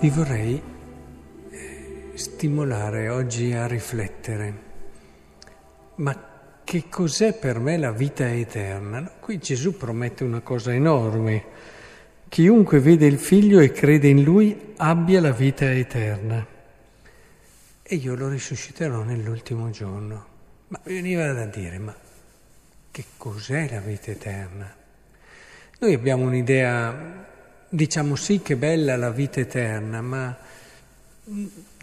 Vi vorrei eh, stimolare oggi a riflettere. Ma che cos'è per me la vita eterna? Qui Gesù promette una cosa enorme. Chiunque vede il figlio e crede in lui abbia la vita eterna. E io lo risusciterò nell'ultimo giorno. Ma veniva da dire, ma che cos'è la vita eterna? Noi abbiamo un'idea, diciamo sì che bella la vita eterna, ma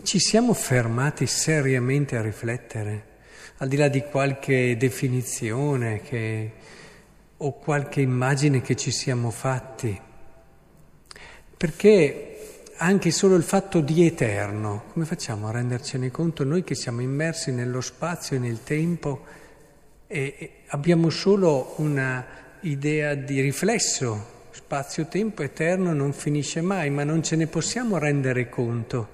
ci siamo fermati seriamente a riflettere? al di là di qualche definizione che, o qualche immagine che ci siamo fatti. Perché anche solo il fatto di eterno, come facciamo a rendercene conto noi che siamo immersi nello spazio e nel tempo e abbiamo solo una idea di riflesso, spazio-tempo eterno non finisce mai, ma non ce ne possiamo rendere conto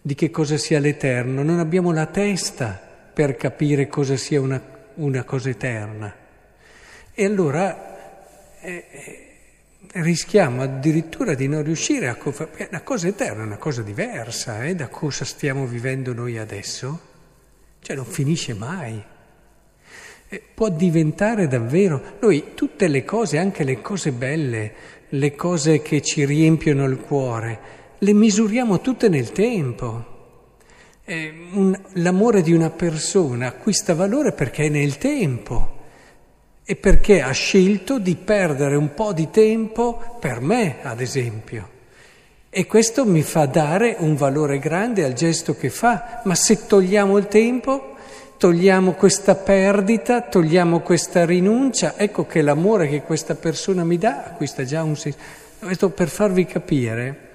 di che cosa sia l'eterno, non abbiamo la testa per capire cosa sia una, una cosa eterna. E allora eh, eh, rischiamo addirittura di non riuscire a... Perché la cosa eterna è una cosa diversa eh, da cosa stiamo vivendo noi adesso. Cioè non finisce mai. Eh, può diventare davvero... Noi tutte le cose, anche le cose belle, le cose che ci riempiono il cuore, le misuriamo tutte nel tempo. Un, l'amore di una persona acquista valore perché è nel tempo e perché ha scelto di perdere un po' di tempo per me, ad esempio. E questo mi fa dare un valore grande al gesto che fa, ma se togliamo il tempo, togliamo questa perdita, togliamo questa rinuncia, ecco che l'amore che questa persona mi dà acquista già un senso. Questo per farvi capire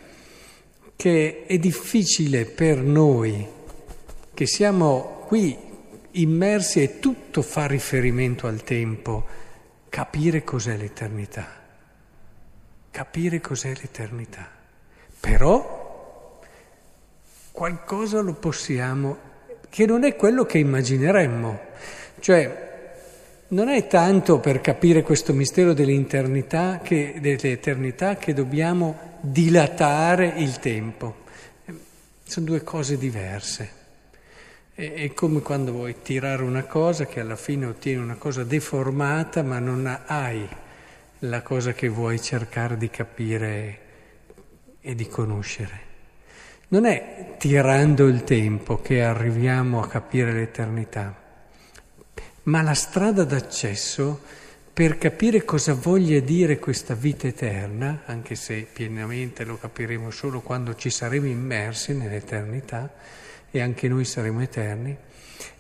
che è difficile per noi che siamo qui immersi e tutto fa riferimento al tempo, capire cos'è l'eternità, capire cos'è l'eternità. Però qualcosa lo possiamo, che non è quello che immagineremmo, cioè non è tanto per capire questo mistero dell'eternità che, dell'eternità che dobbiamo dilatare il tempo. Sono due cose diverse. È come quando vuoi tirare una cosa che alla fine ottieni una cosa deformata, ma non hai la cosa che vuoi cercare di capire e di conoscere. Non è tirando il tempo che arriviamo a capire l'eternità, ma la strada d'accesso per capire cosa voglia dire questa vita eterna, anche se pienamente lo capiremo solo quando ci saremo immersi nell'eternità, e anche noi saremo eterni,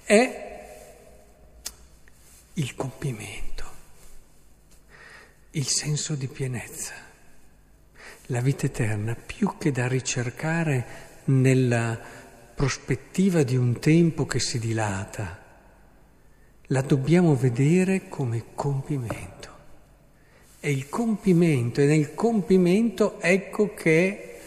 è il compimento, il senso di pienezza. La vita eterna, più che da ricercare nella prospettiva di un tempo che si dilata, la dobbiamo vedere come compimento. E il compimento, e nel compimento ecco che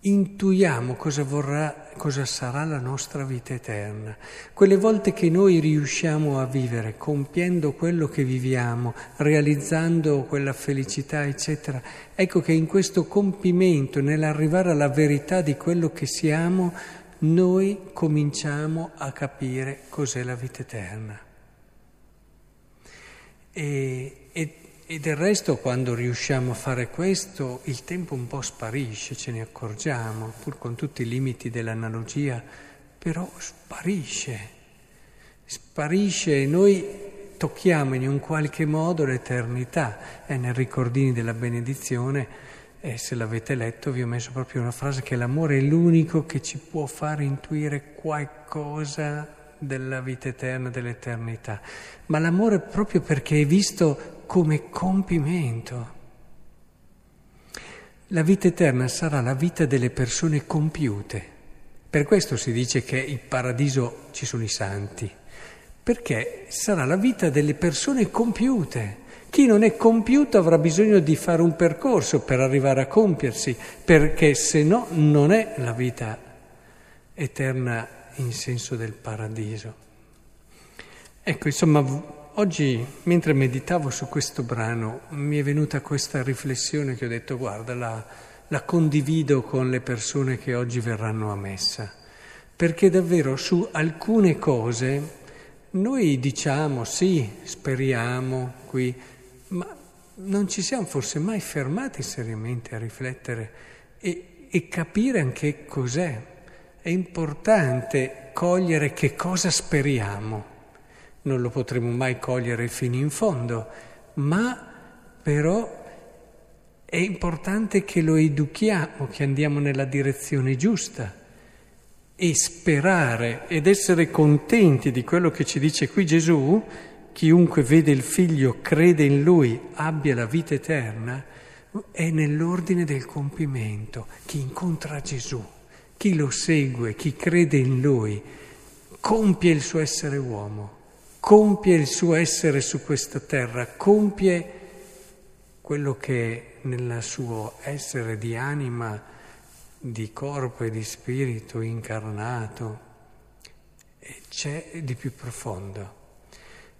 intuiamo cosa, vorrà, cosa sarà la nostra vita eterna. Quelle volte che noi riusciamo a vivere compiendo quello che viviamo, realizzando quella felicità, eccetera, ecco che in questo compimento, nell'arrivare alla verità di quello che siamo, noi cominciamo a capire cos'è la vita eterna. E, e e del resto quando riusciamo a fare questo il tempo un po' sparisce, ce ne accorgiamo, pur con tutti i limiti dell'analogia, però sparisce, sparisce e noi tocchiamo in un qualche modo l'eternità. E nel ricordini della benedizione, eh, se l'avete letto, vi ho messo proprio una frase che l'amore è l'unico che ci può fare intuire qualcosa della vita eterna, dell'eternità. Ma l'amore proprio perché è visto come compimento. La vita eterna sarà la vita delle persone compiute. Per questo si dice che in paradiso ci sono i santi, perché sarà la vita delle persone compiute. Chi non è compiuto avrà bisogno di fare un percorso per arrivare a compiersi, perché se no non è la vita eterna in senso del paradiso. Ecco, insomma, Oggi, mentre meditavo su questo brano, mi è venuta questa riflessione che ho detto, guarda, la, la condivido con le persone che oggi verranno a messa, perché davvero su alcune cose noi diciamo sì, speriamo qui, ma non ci siamo forse mai fermati seriamente a riflettere e, e capire anche cos'è. È importante cogliere che cosa speriamo. Non lo potremo mai cogliere fino in fondo, ma però è importante che lo educhiamo, che andiamo nella direzione giusta e sperare ed essere contenti di quello che ci dice qui Gesù, chiunque vede il figlio, crede in lui, abbia la vita eterna, è nell'ordine del compimento. Chi incontra Gesù, chi lo segue, chi crede in lui, compie il suo essere uomo, compie il suo essere su questa terra, compie quello che nel suo essere di anima, di corpo e di spirito incarnato c'è di più profondo.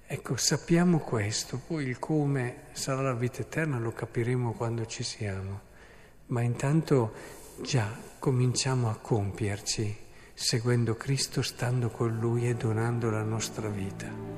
Ecco, sappiamo questo, poi il come sarà la vita eterna lo capiremo quando ci siamo, ma intanto già cominciamo a compierci seguendo Cristo, stando con Lui e donando la nostra vita.